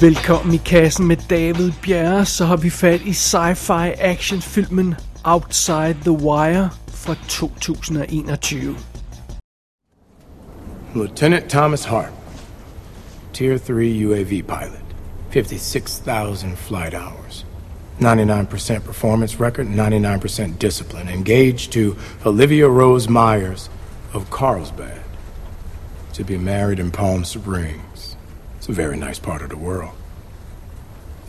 Velkommen i kassen med David Bjerre, så har vi fat i sci-fi actionfilmen Outside the Wire fra 2021. Lieutenant Thomas Harp, Tier 3 UAV pilot, 56,000 flight hours, 99% performance record, 99% discipline. Engaged to Olivia Rose Myers of Carlsbad, to be married in Palm Springs. It's a very nice part of the world.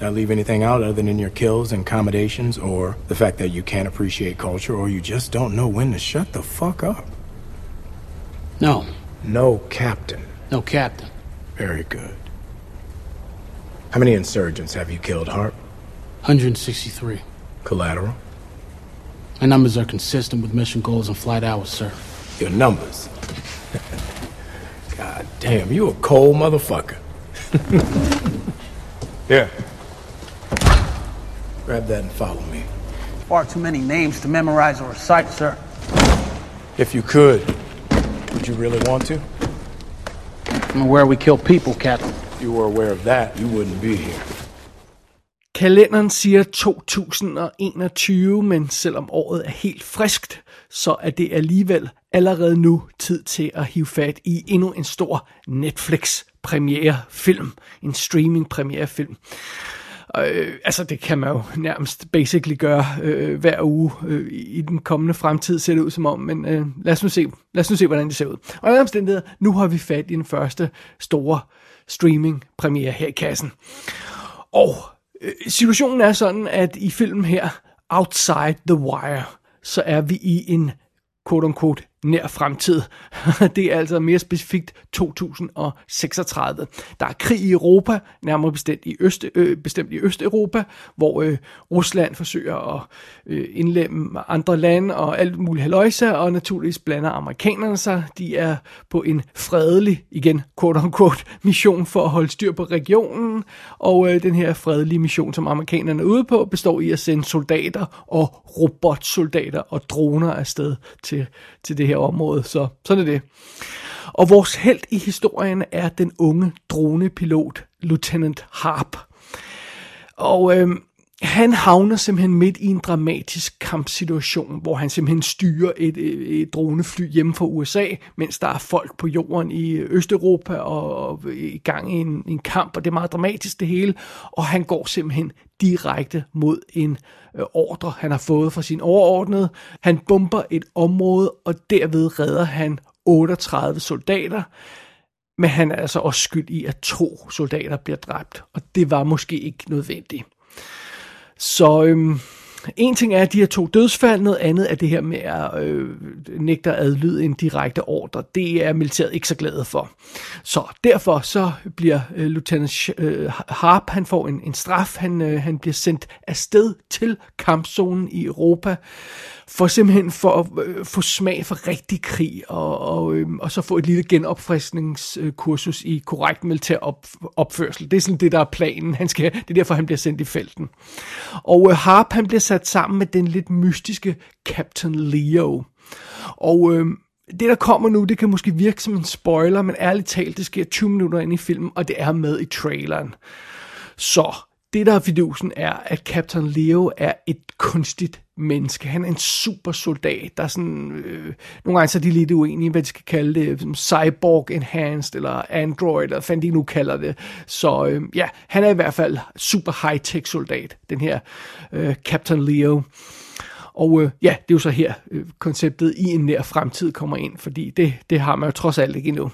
Did I leave anything out other than your kills and accommodations, or the fact that you can't appreciate culture, or you just don't know when to shut the fuck up? No, No, Captain. no captain. Very good. How many insurgents have you killed, Harp? 163. Collateral? My numbers are consistent with mission goals and flight hours, sir. Your numbers. God damn, you a cold motherfucker. Here. Grab that and follow me. Far too many names to memorize or recite, sir. If you could, would you really want to? I'm aware we kill people, Captain. If you were aware of that, you wouldn't be here. Kalenderen siger 2021, men selvom året er helt friskt, så er det alligevel allerede nu tid til at hive fat i endnu en stor Netflix premierefilm, en streaming premierefilm. Øh, altså det kan man jo nærmest basically gøre øh, hver uge øh, i den kommende fremtid, ser det ud som om, men øh, lad, os nu se, lad os nu se, hvordan det ser ud. Og i omstændigheder, nu har vi fat i den første store streaming premiere her i kassen. Og øh, situationen er sådan, at i filmen her, Outside the Wire, så er vi i en quote-unquote nær fremtid. Det er altså mere specifikt 2036. Der er krig i Europa, nærmere bestemt i, Øst, øh, bestemt i Østeuropa, hvor øh, Rusland forsøger at øh, indlemme andre lande og alt muligt haløjse, og naturligvis blander amerikanerne sig. De er på en fredelig, igen quote-unquote, mission for at holde styr på regionen, og øh, den her fredelige mission, som amerikanerne er ude på, består i at sende soldater og robotsoldater og droner afsted til, til det her område. Så sådan er det. Og vores held i historien er den unge dronepilot, Lieutenant Harp. Og øh, han havner simpelthen midt i en dramatisk kampsituation, hvor han simpelthen styrer et, et, et dronefly hjemme fra USA, mens der er folk på jorden i Østeuropa og, og i gang i en, en kamp, og det er meget dramatisk det hele, og han går simpelthen direkte mod en øh, ordre, han har fået fra sin overordnede. Han bomber et område, og derved redder han 38 soldater, men han er altså også skyld i, at to soldater bliver dræbt, og det var måske ikke nødvendigt. Så øhm, en ting er de her to dødsfald, noget andet er det her med at øh, nægte at adlyde en direkte ordre. Det er militæret ikke så glade for. Så derfor så bliver øh, Lieutenant øh, Harp, han får en, en straf. Han, øh, han bliver sendt afsted til kampzonen i Europa for simpelthen for at øh, få smag for rigtig krig, og, og, øh, og så få et lille genopfriskningskursus i korrekt militær op, opførsel. Det er sådan det, der er planen. Han skal, det er derfor, han bliver sendt i felten. Og øh, Harp, han bliver sat sammen med den lidt mystiske Captain Leo. Og øh, det, der kommer nu, det kan måske virke som en spoiler, men ærligt talt, det sker 20 minutter ind i filmen, og det er med i traileren. Så det, der er fidusen, er, at Captain Leo er et kunstigt menneske. Han er en super soldat, der er sådan... Øh, nogle gange så er de lidt uenige, hvad de skal kalde det. Cyborg enhanced, eller android, eller hvad de nu kalder det. Så øh, ja, han er i hvert fald super high-tech soldat, den her øh, Captain Leo. Og øh, ja, det er jo så her øh, konceptet i en nær fremtid kommer ind, fordi det, det har man jo trods alt ikke endnu.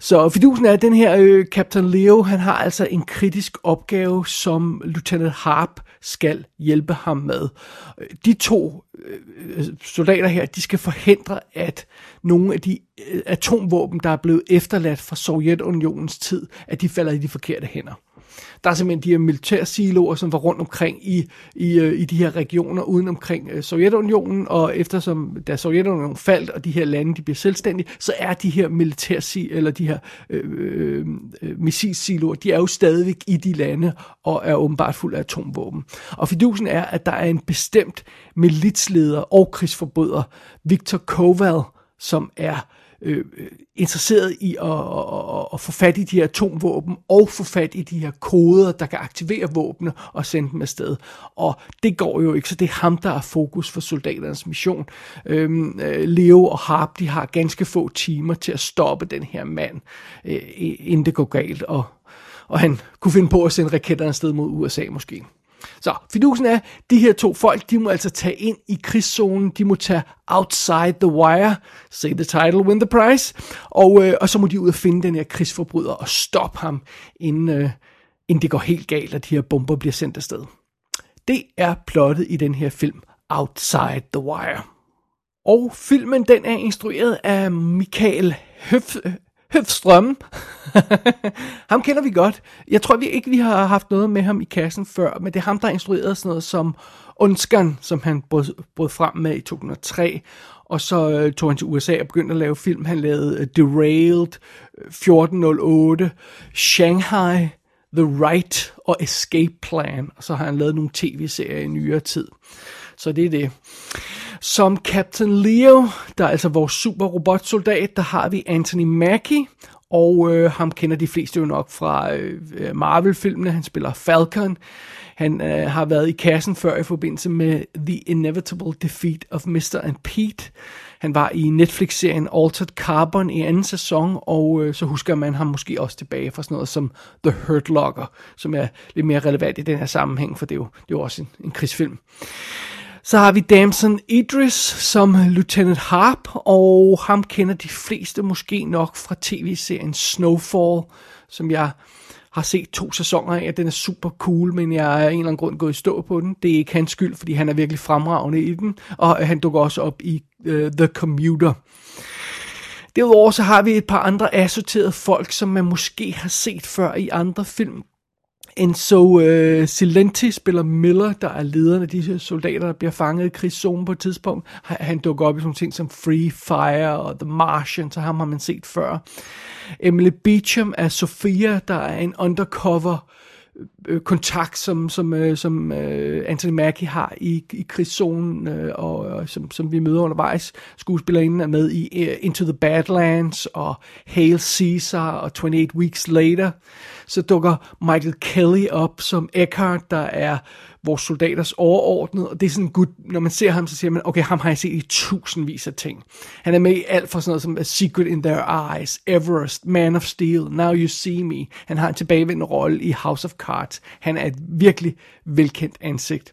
Så fidusen er, at den her øh, Captain Leo, han har altså en kritisk opgave, som Lieutenant Harp skal hjælpe ham med. Øh, de to øh, soldater her, de skal forhindre, at nogle af de øh, atomvåben, der er blevet efterladt fra Sovjetunionens tid, at de falder i de forkerte hænder. Der er simpelthen de her militærsiloer, som var rundt omkring i, i, øh, i de her regioner uden omkring øh, Sovjetunionen, og eftersom da Sovjetunionen faldt, og de her lande de bliver selvstændige, så er de her militærsi eller de her øh, øh, øh, missilsiloer, de er jo stadigvæk i de lande, og er åbenbart fuld af atomvåben. Og fidusen er, at der er en bestemt militsleder og krigsforbryder, Viktor Koval, som er øh, interesseret i at, at, at få fat i de her atomvåben, og få fat i de her koder, der kan aktivere våbnene og sende dem afsted. Og det går jo ikke, så det er ham, der er fokus for soldaternes mission. Øhm, øh, Leo og Harp, de har ganske få timer til at stoppe den her mand, øh, inden det går galt, og, og han kunne finde på at sende raketter afsted mod USA måske. Så fidusen er, de her to folk, de må altså tage ind i krigszonen, de må tage outside the wire, say the title, win the prize, og, øh, og så må de ud og finde den her krigsforbryder og stoppe ham, inden, øh, inden det går helt galt, at de her bomber bliver sendt afsted. Det er plottet i den her film, Outside the Wire. Og filmen den er instrueret af Michael Høf, Høfstrøm. ham kender vi godt. Jeg tror vi ikke, vi har haft noget med ham i kassen før, men det er ham, der instruerede sådan noget som Undskan, som han brød, brød frem med i 2003. Og så øh, tog han til USA og begyndte at lave film. Han lavede uh, Derailed, øh, 1408, Shanghai, The Right og Escape Plan. Og så har han lavet nogle tv-serier i nyere tid. Så det er det. Som Captain Leo, der er altså vores super robotsoldat, der har vi Anthony Mackie, og øh, ham kender de fleste jo nok fra øh, øh, Marvel-filmene. Han spiller Falcon. Han øh, har været i kassen før i forbindelse med The Inevitable Defeat of Mr. and Pete. Han var i Netflix-serien Altered Carbon i anden sæson, og øh, så husker man ham måske også tilbage fra sådan noget som The Hurt Locker, som er lidt mere relevant i den her sammenhæng, for det er jo, det er jo også en, en krigsfilm. Så har vi Damson Idris som Lieutenant Harp, og ham kender de fleste måske nok fra tv-serien Snowfall, som jeg har set to sæsoner af, den er super cool, men jeg er af en eller anden grund gået i stå på den. Det er ikke hans skyld, fordi han er virkelig fremragende i den, og han dukker også op i uh, The Commuter. Derudover så har vi et par andre assorterede folk, som man måske har set før i andre film. Enzo uh, øh, Silenti spiller Miller, der er lederen af disse soldater, der bliver fanget i krigszonen på et tidspunkt. Han dukker op i sådan ting som Free Fire og The Martian, så ham har man set før. Emily Beecham er Sofia, der er en undercover øh, kontakt, som, som, øh, som øh, Anthony Mackie har i, i krigszonen, øh, og, og som, som vi møder undervejs. Skuespillerinden er med i øh, Into the Badlands, og Hail Caesar, og 28 Weeks Later. Så dukker Michael Kelly op som Eckhart, der er vores soldaters overordnet, og det er sådan en gut, når man ser ham, så siger man, okay, ham har jeg set i tusindvis af ting. Han er med i alt fra sådan noget som A Secret in Their Eyes, Everest, Man of Steel, Now You See Me. Han har en tilbagevendende rolle i House of Cards. Han er et virkelig velkendt ansigt.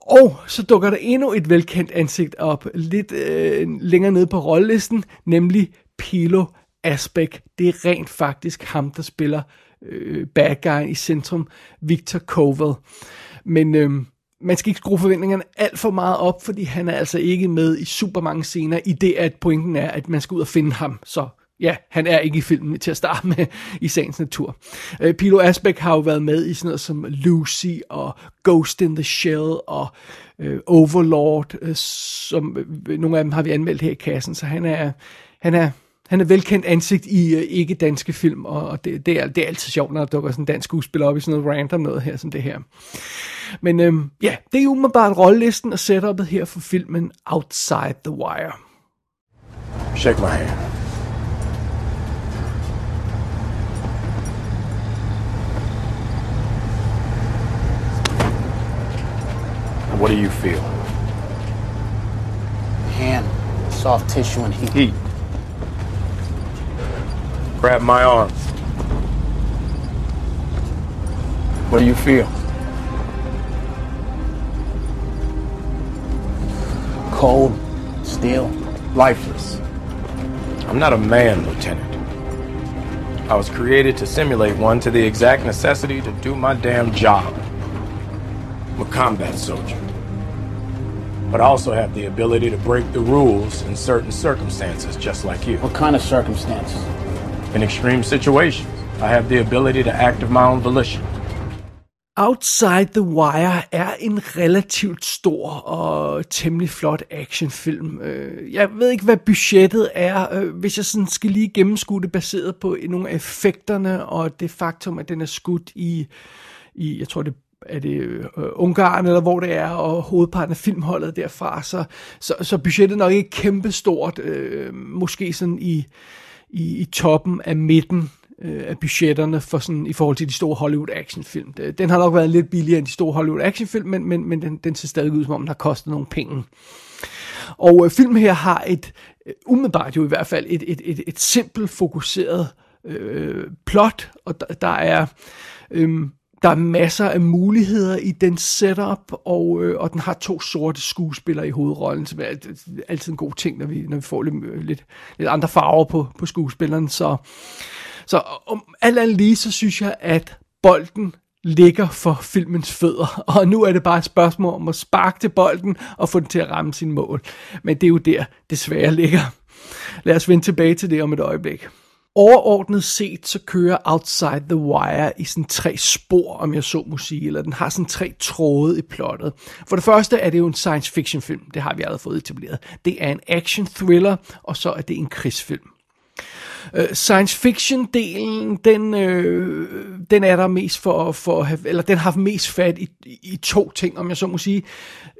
Og så dukker der endnu et velkendt ansigt op, lidt øh, længere nede på rollelisten, nemlig Pilo Asbæk. Det er rent faktisk ham, der spiller øh, bad guy i centrum, Victor Koval. Men øh, man skal ikke skrue forventningerne alt for meget op, fordi han er altså ikke med i super mange scener, i det at pointen er, at man skal ud og finde ham. Så ja, han er ikke i filmen til at starte med i sagens natur. Øh, Pilo Asbæk har jo været med i sådan noget som Lucy og Ghost in the Shell og øh, Overlord, øh, som øh, nogle af dem har vi anmeldt her i kassen, så han er, han er, han er velkendt ansigt i uh, ikke-danske film, og, og det, det, er, det er altid sjovt, når der dukker sådan en dansk skuespiller op i sådan noget random noget her, som det her. Men øhm, ja, det er umiddelbart rollelisten og setupet her for filmen Outside the Wire. Shake my hand. What do you feel? Hand, soft tissue and heat. Heat. Grab my arm. What do you feel? Cold, steel. Lifeless. I'm not a man, Lieutenant. I was created to simulate one to the exact necessity to do my damn job. I'm a combat soldier. But I also have the ability to break the rules in certain circumstances, just like you. What kind of circumstances? In extreme situations, I have the ability to act of my own volition. Outside the Wire er en relativt stor og temmelig flot actionfilm. Øh, jeg ved ikke, hvad budgettet er, øh, hvis jeg sådan skal lige gennemskue det baseret på nogle af effekterne og det faktum, at den er skudt i, i jeg tror det er det øh, Ungarn, eller hvor det er, og hovedparten af filmholdet derfra, så, så, så budgettet nok ikke kæmpestort, øh, måske sådan i, i, i toppen af midten øh, af budgetterne for sådan, i forhold til de store Hollywood actionfilm. Øh, den har nok været lidt billigere end de store Hollywood actionfilm, men, men, men den, den ser stadig ud, som om den har kostet nogle penge. Og øh, filmen her har et, øh, umiddelbart jo i hvert fald, et, et, et, et simpelt fokuseret øh, plot, og der, der er... Øh, der er masser af muligheder i den setup, og, øh, og den har to sorte skuespillere i hovedrollen, som er altid en god ting, når vi, når vi får lidt, øh, lidt, lidt andre farver på, på skuespilleren. Så, så om alt andet lige, så synes jeg, at bolden ligger for filmens fødder, og nu er det bare et spørgsmål om at sparke til bolden og få den til at ramme sin mål. Men det er jo der, det svære ligger. Lad os vende tilbage til det om et øjeblik. Overordnet set, så kører Outside the Wire i sådan tre spor, om jeg så må sige, eller den har sådan tre tråde i plottet. For det første er det jo en science fiction film, det har vi allerede fået etableret. Det er en action thriller, og så er det en krigsfilm. Øh, science fiction delen, den, øh, den er der mest for, for at have, eller den har mest fat i, i to ting, om jeg så må sige.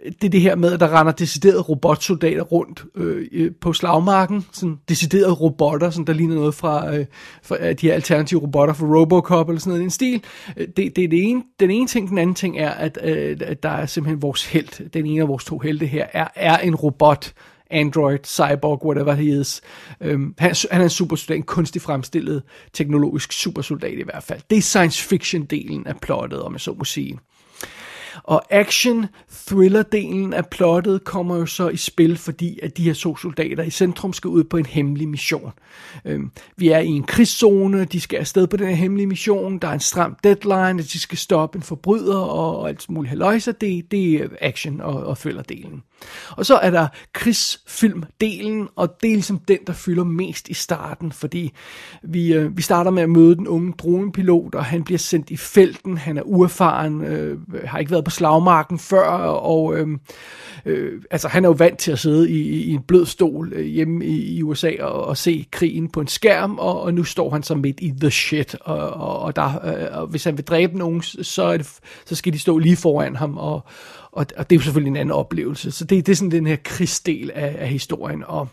Det er det her med, at der render deciderede robotsoldater rundt øh, på slagmarken, sådan deciderede robotter, sådan der ligner noget fra, øh, fra de her alternative robotter fra Robocop eller sådan noget i en stil. Øh, det, det er det ene, den ene ting. Den anden ting er, at, øh, at der er simpelthen vores held, den ene af vores to helte her, er, er en robot, android, cyborg, whatever he is. Øhm, han, han er en supersoldat, en kunstig fremstillet teknologisk supersoldat i hvert fald. Det er science fiction-delen af plottet, om jeg så må sige. Og action-thriller-delen af plottet kommer jo så i spil, fordi at de her to soldater i centrum skal ud på en hemmelig mission. Øhm, vi er i en krigszone, de skal afsted på den her hemmelige mission, der er en stram deadline, at de skal stoppe en forbryder og, og alt muligt haløjse. Det, det er action- og, og thriller-delen. Og så er der krigsfilm-delen, og det er ligesom den, der fylder mest i starten, fordi vi, øh, vi starter med at møde den unge dronepilot, og han bliver sendt i felten, han er uerfaren, øh, har ikke været på slagmarken før, og øh, øh, altså han er jo vant til at sidde i, i en blød stol øh, hjemme i, i USA og, og se krigen på en skærm, og, og nu står han så midt i the shit, og, og, og, der, øh, og hvis han vil dræbe nogen, så, er det, så skal de stå lige foran ham, og, og, og det er jo selvfølgelig en anden oplevelse. Så det, det er sådan den her krigsdel af, af historien, og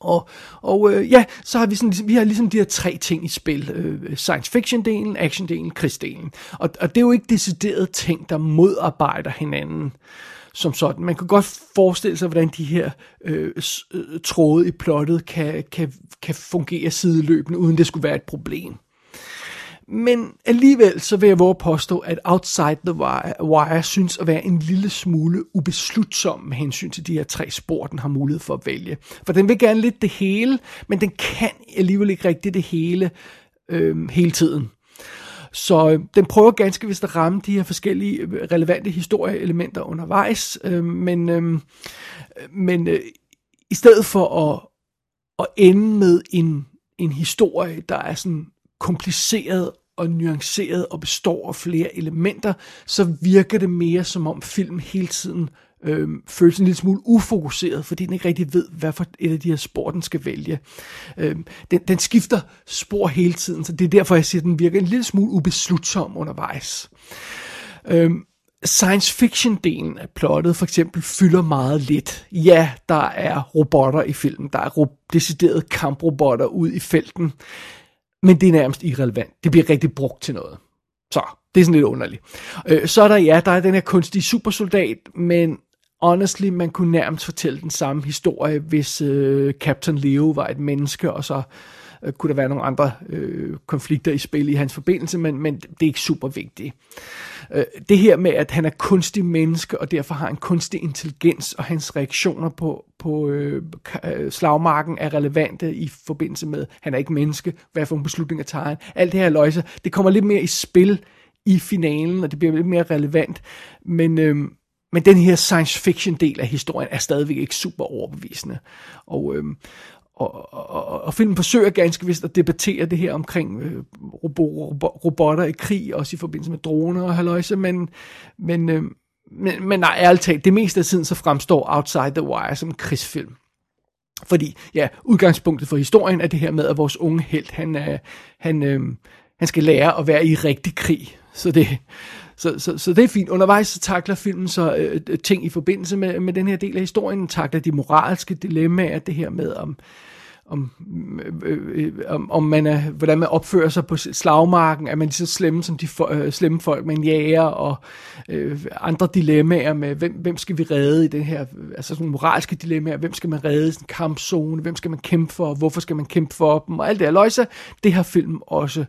og, og øh, ja, så har vi, sådan, ligesom, vi har ligesom de her tre ting i spil. Øh, science fiction-delen, action-delen, krigsdelen. Og, og det er jo ikke decideret ting, der modarbejder hinanden som sådan. Man kan godt forestille sig, hvordan de her øh, øh tråde i plottet kan, kan, kan fungere sideløbende, uden det skulle være et problem. Men alligevel så vil jeg våge påstå, at Outside the Wire, Wire synes at være en lille smule ubeslutsom med hensyn til de her tre spor, den har mulighed for at vælge. For den vil gerne lidt det hele, men den kan alligevel ikke rigtig det hele øh, hele tiden. Så øh, den prøver ganske vist at ramme de her forskellige øh, relevante historieelementer undervejs, øh, men, øh, men øh, i stedet for at, at ende med en, en historie, der er sådan kompliceret og nuanceret og består af flere elementer, så virker det mere som om filmen hele tiden øh, føles en lille smule ufokuseret, fordi den ikke rigtig ved, hvad for et af de her spor, den skal vælge. Øh, den, den skifter spor hele tiden, så det er derfor, jeg siger, at den virker en lille smule ubeslutsom undervejs. Øh, science fiction-delen af plottet for eksempel fylder meget lidt. Ja, der er robotter i filmen, der er ro- deciderede kamprobotter ud i felten, men det er nærmest irrelevant. Det bliver rigtig brugt til noget. Så, det er sådan lidt underligt. Øh, så er der, ja, der er den her kunstige supersoldat, men honestly, man kunne nærmest fortælle den samme historie, hvis øh, Captain Leo var et menneske, og så øh, kunne der være nogle andre øh, konflikter i spil i hans forbindelse, men, men det er ikke super vigtigt. Øh, det her med, at han er kunstig menneske, og derfor har en kunstig intelligens, og hans reaktioner på, på øh, øh slagmarken er relevante i forbindelse med, han er ikke menneske, hvad for en beslutning tager han. Alt det her løjse, det kommer lidt mere i spil i finalen, og det bliver lidt mere relevant, men... Øh, men den her science fiction del af historien er stadigvæk ikke super overbevisende. Og, øhm, og, og, og filmen forsøger ganske vist at debattere det her omkring øh, robo, robotter i krig, også i forbindelse med droner og haløjse, men, men, øh, men, men nej, ærligt talt, det meste af tiden så fremstår Outside the Wire som en krigsfilm. Fordi, ja, udgangspunktet for historien er det her med, at vores unge held, han, øh, han, øh, han skal lære at være i rigtig krig. Så det, så, så, så det er fint. Undervejs så takler filmen så øh, ting i forbindelse med, med den her del af historien, takler de moralske dilemmaer, det her med om om, øh, øh, om, om man er, hvordan man opfører sig på slagmarken, er man lige så slemme som de for, øh, slemme folk, man jager, og øh, andre dilemmaer med, hvem, hvem skal vi redde i den her, altså sådan moralske dilemmaer, hvem skal man redde i sådan en kampzone, hvem skal man kæmpe for, hvorfor skal man kæmpe for dem, og alt det her løjse, det har filmen også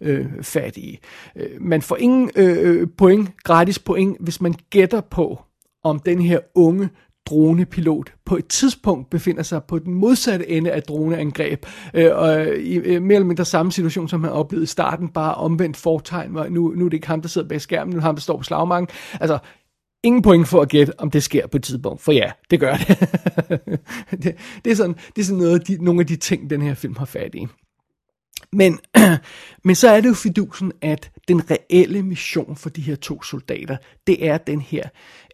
øh, fat i. Øh, man får ingen øh, øh, point, gratis point, hvis man gætter på, om den her unge dronepilot på et tidspunkt befinder sig på den modsatte ende af droneangreb, øh, og i øh, mere eller mindre samme situation, som han oplevede i starten, bare omvendt fortegn, hvor nu, nu er det ikke ham, der sidder bag skærmen, nu er ham, der står på slagmarken. Altså, ingen point for at gætte, om det sker på et tidspunkt, for ja, det gør det. det, det, er sådan, det er sådan noget af de, nogle af de ting, den her film har fat i. Men, men så er det jo fidusen, at den reelle mission for de her to soldater, det er den her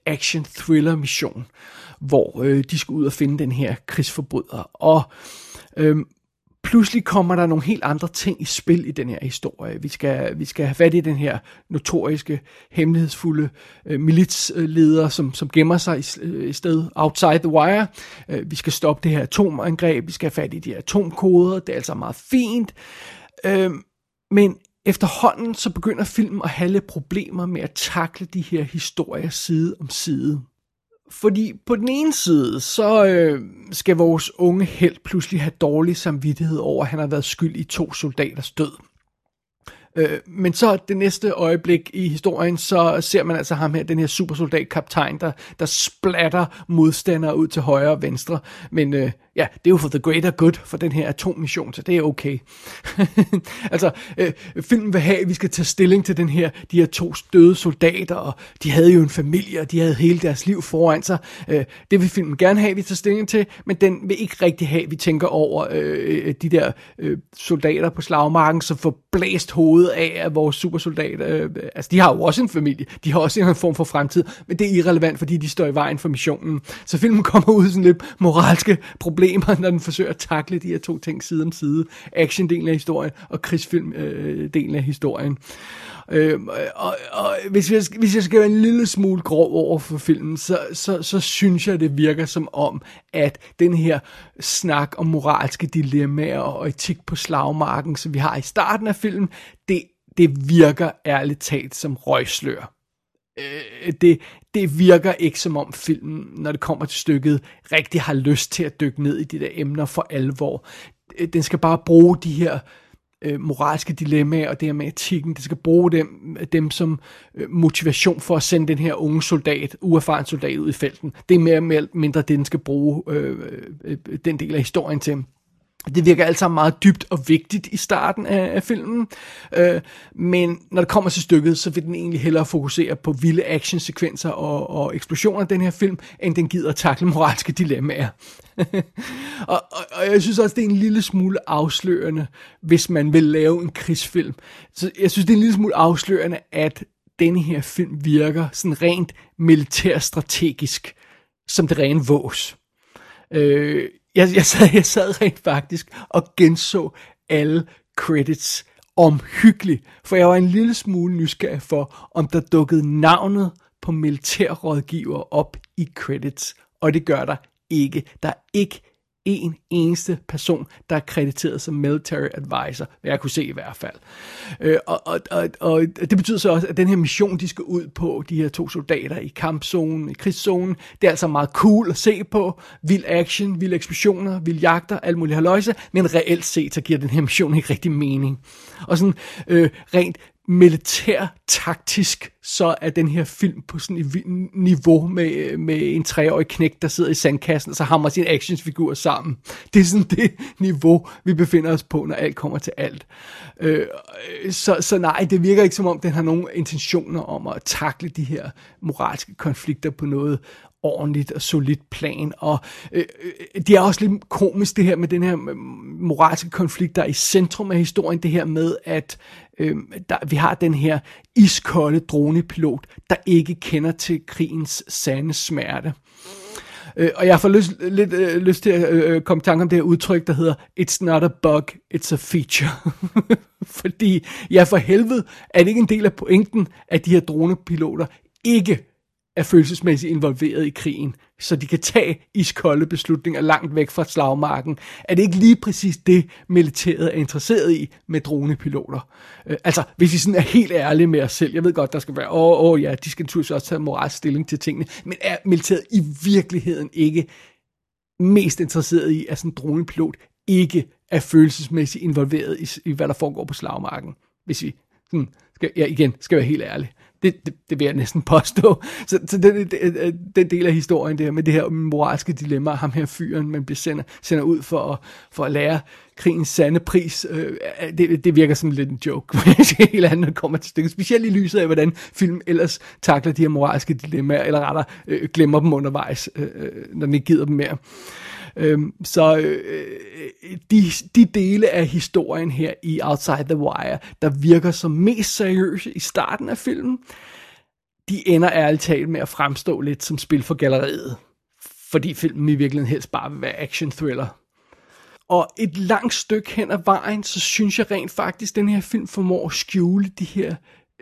action thriller mission, hvor øh, de skal ud og finde den her krigsforbryder. Og øh, pludselig kommer der nogle helt andre ting i spil i den her historie. Vi skal, vi skal have fat i den her notoriske, hemmelighedsfulde øh, militsleder, som, som gemmer sig i, øh, i sted outside the wire. Øh, vi skal stoppe det her atomangreb, vi skal have fat i de her atomkoder, det er altså meget fint. Øh, men efterhånden så begynder filmen at have lidt problemer med at takle de her historier side om side. Fordi på den ene side, så øh, skal vores unge held pludselig have dårlig samvittighed over, at han har været skyld i to soldaters død. Øh, men så det næste øjeblik i historien, så ser man altså ham her, den her supersoldat kaptajn, der, der splatter modstandere ud til højre og venstre. Men øh, ja, det er jo for the greater good for den her atommission, så det er okay. altså, øh, filmen vil have, at vi skal tage stilling til den her, de her to døde soldater, og de havde jo en familie, og de havde hele deres liv foran sig. Øh, det vil filmen gerne have, at vi tager stilling til, men den vil ikke rigtig have, at vi tænker over øh, de der øh, soldater på slagmarken, som får blæst hovedet af, af vores supersoldater, øh, altså de har jo også en familie, de har også en form for fremtid, men det er irrelevant, fordi de står i vejen for missionen. Så filmen kommer ud sådan lidt moralske problemer problemer, når den forsøger at takle de her to ting side om side. Action-delen af historien og krigsfilm-delen øh, af historien. Øh, og, og hvis, jeg, hvis jeg skal være en lille smule grov over for filmen, så, så, så synes jeg, det virker som om, at den her snak om moralske dilemmaer og etik på slagmarken, som vi har i starten af filmen, det, det virker ærligt talt som røgslør øh, det, det virker ikke som om filmen, når det kommer til stykket, rigtig har lyst til at dykke ned i de der emner for alvor. Øh, den skal bare bruge de her øh, moralske dilemmaer og det her med etikken. Det skal bruge dem, dem som øh, motivation for at sende den her unge soldat, uerfaren soldat ud i felten. Det er mere eller mindre det, den skal bruge øh, øh, øh den del af historien til. Det virker alt sammen meget dybt og vigtigt i starten af, af filmen, øh, men når det kommer til stykket, så vil den egentlig hellere fokusere på vilde actionsekvenser og, og eksplosioner af den her film, end den gider at takle moralske dilemmaer. og, og, og jeg synes også, det er en lille smule afslørende, hvis man vil lave en krigsfilm. Så jeg synes, det er en lille smule afslørende, at denne her film virker sådan rent militærstrategisk, som det rene vås. Øh, jeg, jeg, sad, jeg sad rent faktisk og genså alle credits omhyggeligt, for jeg var en lille smule nysgerrig for, om der dukkede navnet på militærrådgiver op i credits, og det gør der ikke. Der er ikke en eneste person, der er krediteret som military advisor, hvad jeg kunne se i hvert fald. Øh, og, og, og, og det betyder så også, at den her mission, de skal ud på, de her to soldater i kampzonen, i krigszonen, det er altså meget cool at se på. Vild action, vild eksplosioner, vild jagter, alt muligt haløjse, men reelt set, så giver den her mission ikke rigtig mening. Og sådan øh, rent militær taktisk, så er den her film på sådan et niveau med, med en treårig knæk, der sidder i sandkassen, og så hammer sin actionsfigur sammen. Det er sådan det niveau, vi befinder os på, når alt kommer til alt. Øh, så, så nej, det virker ikke som om, den har nogen intentioner om at takle de her moralske konflikter på noget ordentligt og solidt plan. Og øh, øh, det er også lidt komisk det her med den her øh, moralske konflikt, der er i centrum af historien. Det her med, at øh, der, vi har den her iskolde dronepilot, der ikke kender til krigens sande smerte. Øh, og jeg får lyst, lidt øh, lyst til at øh, komme i tanke om det her udtryk, der hedder, it's not a bug, it's a feature. Fordi, ja for helvede, er det ikke en del af pointen, at de her dronepiloter ikke er følelsesmæssigt involveret i krigen, så de kan tage iskolde beslutninger langt væk fra slagmarken. Er det ikke lige præcis det, militæret er interesseret i med dronepiloter? Øh, altså, hvis vi sådan er helt ærlige med os selv, jeg ved godt, der skal være, åh, åh ja, de skal naturligvis også tage moralsk stilling til tingene, men er militæret i virkeligheden ikke mest interesseret i, at sådan en dronepilot ikke er følelsesmæssigt involveret i, i hvad der foregår på slagmarken? Hvis vi sådan, skal, ja, igen skal være helt ærlige. Det, det, det vil jeg næsten påstå. Så, så den, den, den del af historien der med det her moralske dilemma, ham her fyren, man bliver sender, sender ud for at, for at lære krigens sande pris, øh, det, det virker som lidt en joke, helt andet kommer til stykket. Specielt i lyset af, hvordan film ellers takler de her moralske dilemmaer, eller rettere øh, glemmer dem undervejs, øh, øh når den ikke gider dem mere. Øhm, så øh, øh, de, de dele af historien her i Outside the Wire, der virker som mest seriøse i starten af filmen, de ender ærligt talt med at fremstå lidt som spil for galleriet. Fordi filmen i virkeligheden helst bare vil være action thriller. Og et langt stykke hen ad vejen, så synes jeg rent faktisk, at den her film formår at skjule de her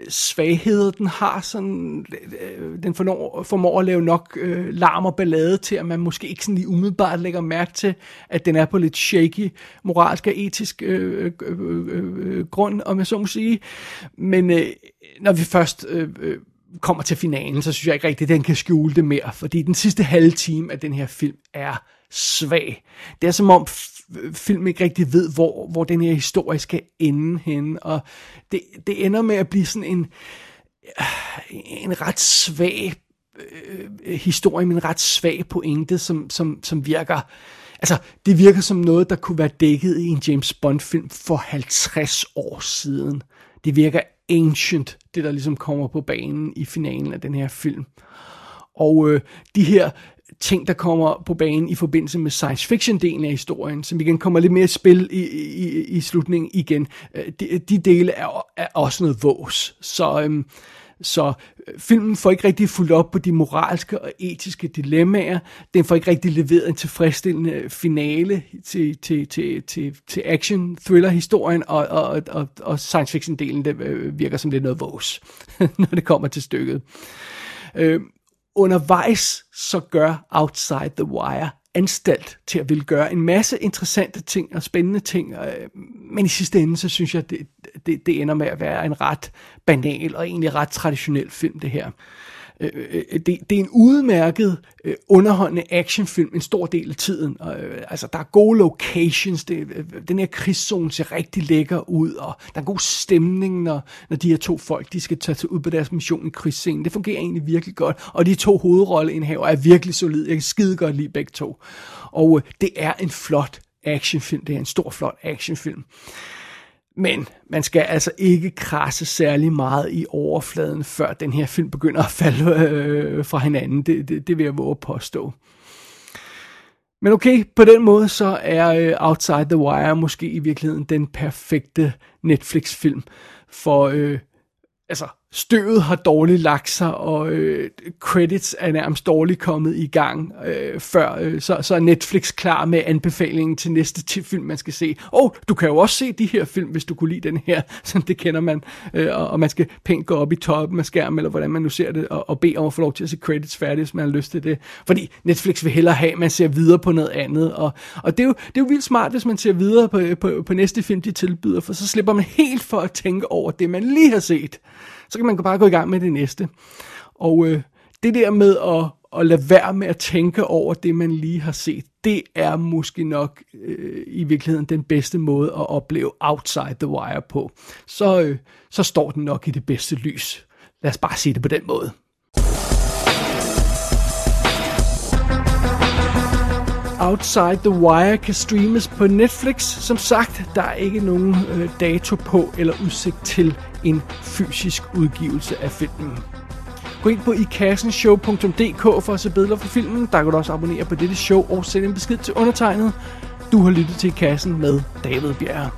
svagheder, den har sådan, øh, den formår, formår at lave nok øh, larm og ballade til, at man måske ikke sådan lige umiddelbart lægger mærke til, at den er på lidt shaky moralsk og etisk øh, øh, øh, øh, grund, om jeg så må sige. Men øh, når vi først øh, øh, kommer til finalen, så synes jeg ikke rigtigt, at den kan skjule det mere, fordi den sidste halve time af den her film er svag. Det er som om film ikke rigtig ved, hvor, hvor den her historie skal ende hen, og det, det ender med at blive sådan en, øh, en ret svag øh, historie men en ret svag pointe, som, som, som virker, altså det virker som noget, der kunne være dækket i en James Bond film for 50 år siden. Det virker ancient, det der ligesom kommer på banen i finalen af den her film. Og øh, de her ting, der kommer på banen i forbindelse med science fiction-delen af historien, som igen kommer lidt mere i spil i, i, i slutningen igen. Øh, de, de dele er, er også noget vås. Så, øhm, så øh, filmen får ikke rigtig fuldt op på de moralske og etiske dilemmaer. Den får ikke rigtig leveret en tilfredsstillende finale til, til, til, til, til action-thriller-historien, og, og, og, og science fiction-delen øh, virker som lidt noget vås, når det kommer til stykket. Øh, undervejs så gør Outside the Wire anstalt til at ville gøre en masse interessante ting og spændende ting, øh, men i sidste ende, så synes jeg, det, det, det ender med at være en ret banal og egentlig ret traditionel film, det her. Øh, øh, det, det er en udmærket øh, underholdende actionfilm en stor del af tiden. Og, øh, altså, der er gode locations, det, øh, øh den her krigszone ser rigtig lækker ud, og der er god stemning, når, når de her to folk, de skal tage ud på deres mission i krigsscenen. Det fungerer egentlig virkelig godt, og de to hovedrolleindhaver er virkelig solide. Jeg kan skide godt lide begge to. Og øh, det er en flot actionfilm, det er en stor, flot actionfilm. Men man skal altså ikke krasse særlig meget i overfladen, før den her film begynder at falde øh, fra hinanden. Det, det, det vil jeg våge at påstå. Men okay, på den måde så er øh, Outside the Wire måske i virkeligheden den perfekte Netflix-film for øh, altså støvet har dårligt lagt sig, og øh, credits er nærmest dårligt kommet i gang, øh, før øh, så, så er Netflix klar med anbefalingen til næste til film, man skal se. Og oh, du kan jo også se de her film, hvis du kunne lide den her, som det kender man, øh, og, og man skal pænt gå op i toppen af skærmen, eller hvordan man nu ser det, og, og bede om at få lov til at se credits færdigt, hvis man har lyst til det. Fordi Netflix vil hellere have, at man ser videre på noget andet, og, og det, er jo, det er jo vildt smart, hvis man ser videre på, på, på næste film, de tilbyder, for så slipper man helt for at tænke over det, man lige har set så kan man bare gå i gang med det næste. Og øh, det der med at, at lade være med at tænke over det, man lige har set, det er måske nok øh, i virkeligheden den bedste måde at opleve Outside the Wire på. Så, øh, så står den nok i det bedste lys. Lad os bare sige det på den måde. Outside the Wire kan streames på Netflix. Som sagt, der er ikke nogen øh, dato på eller udsigt til en fysisk udgivelse af filmen. Gå ind på ikassenshow.dk for at se billeder fra filmen. Der kan du også abonnere på dette show og sende en besked til undertegnet. Du har lyttet til I Kassen med David Bjerre.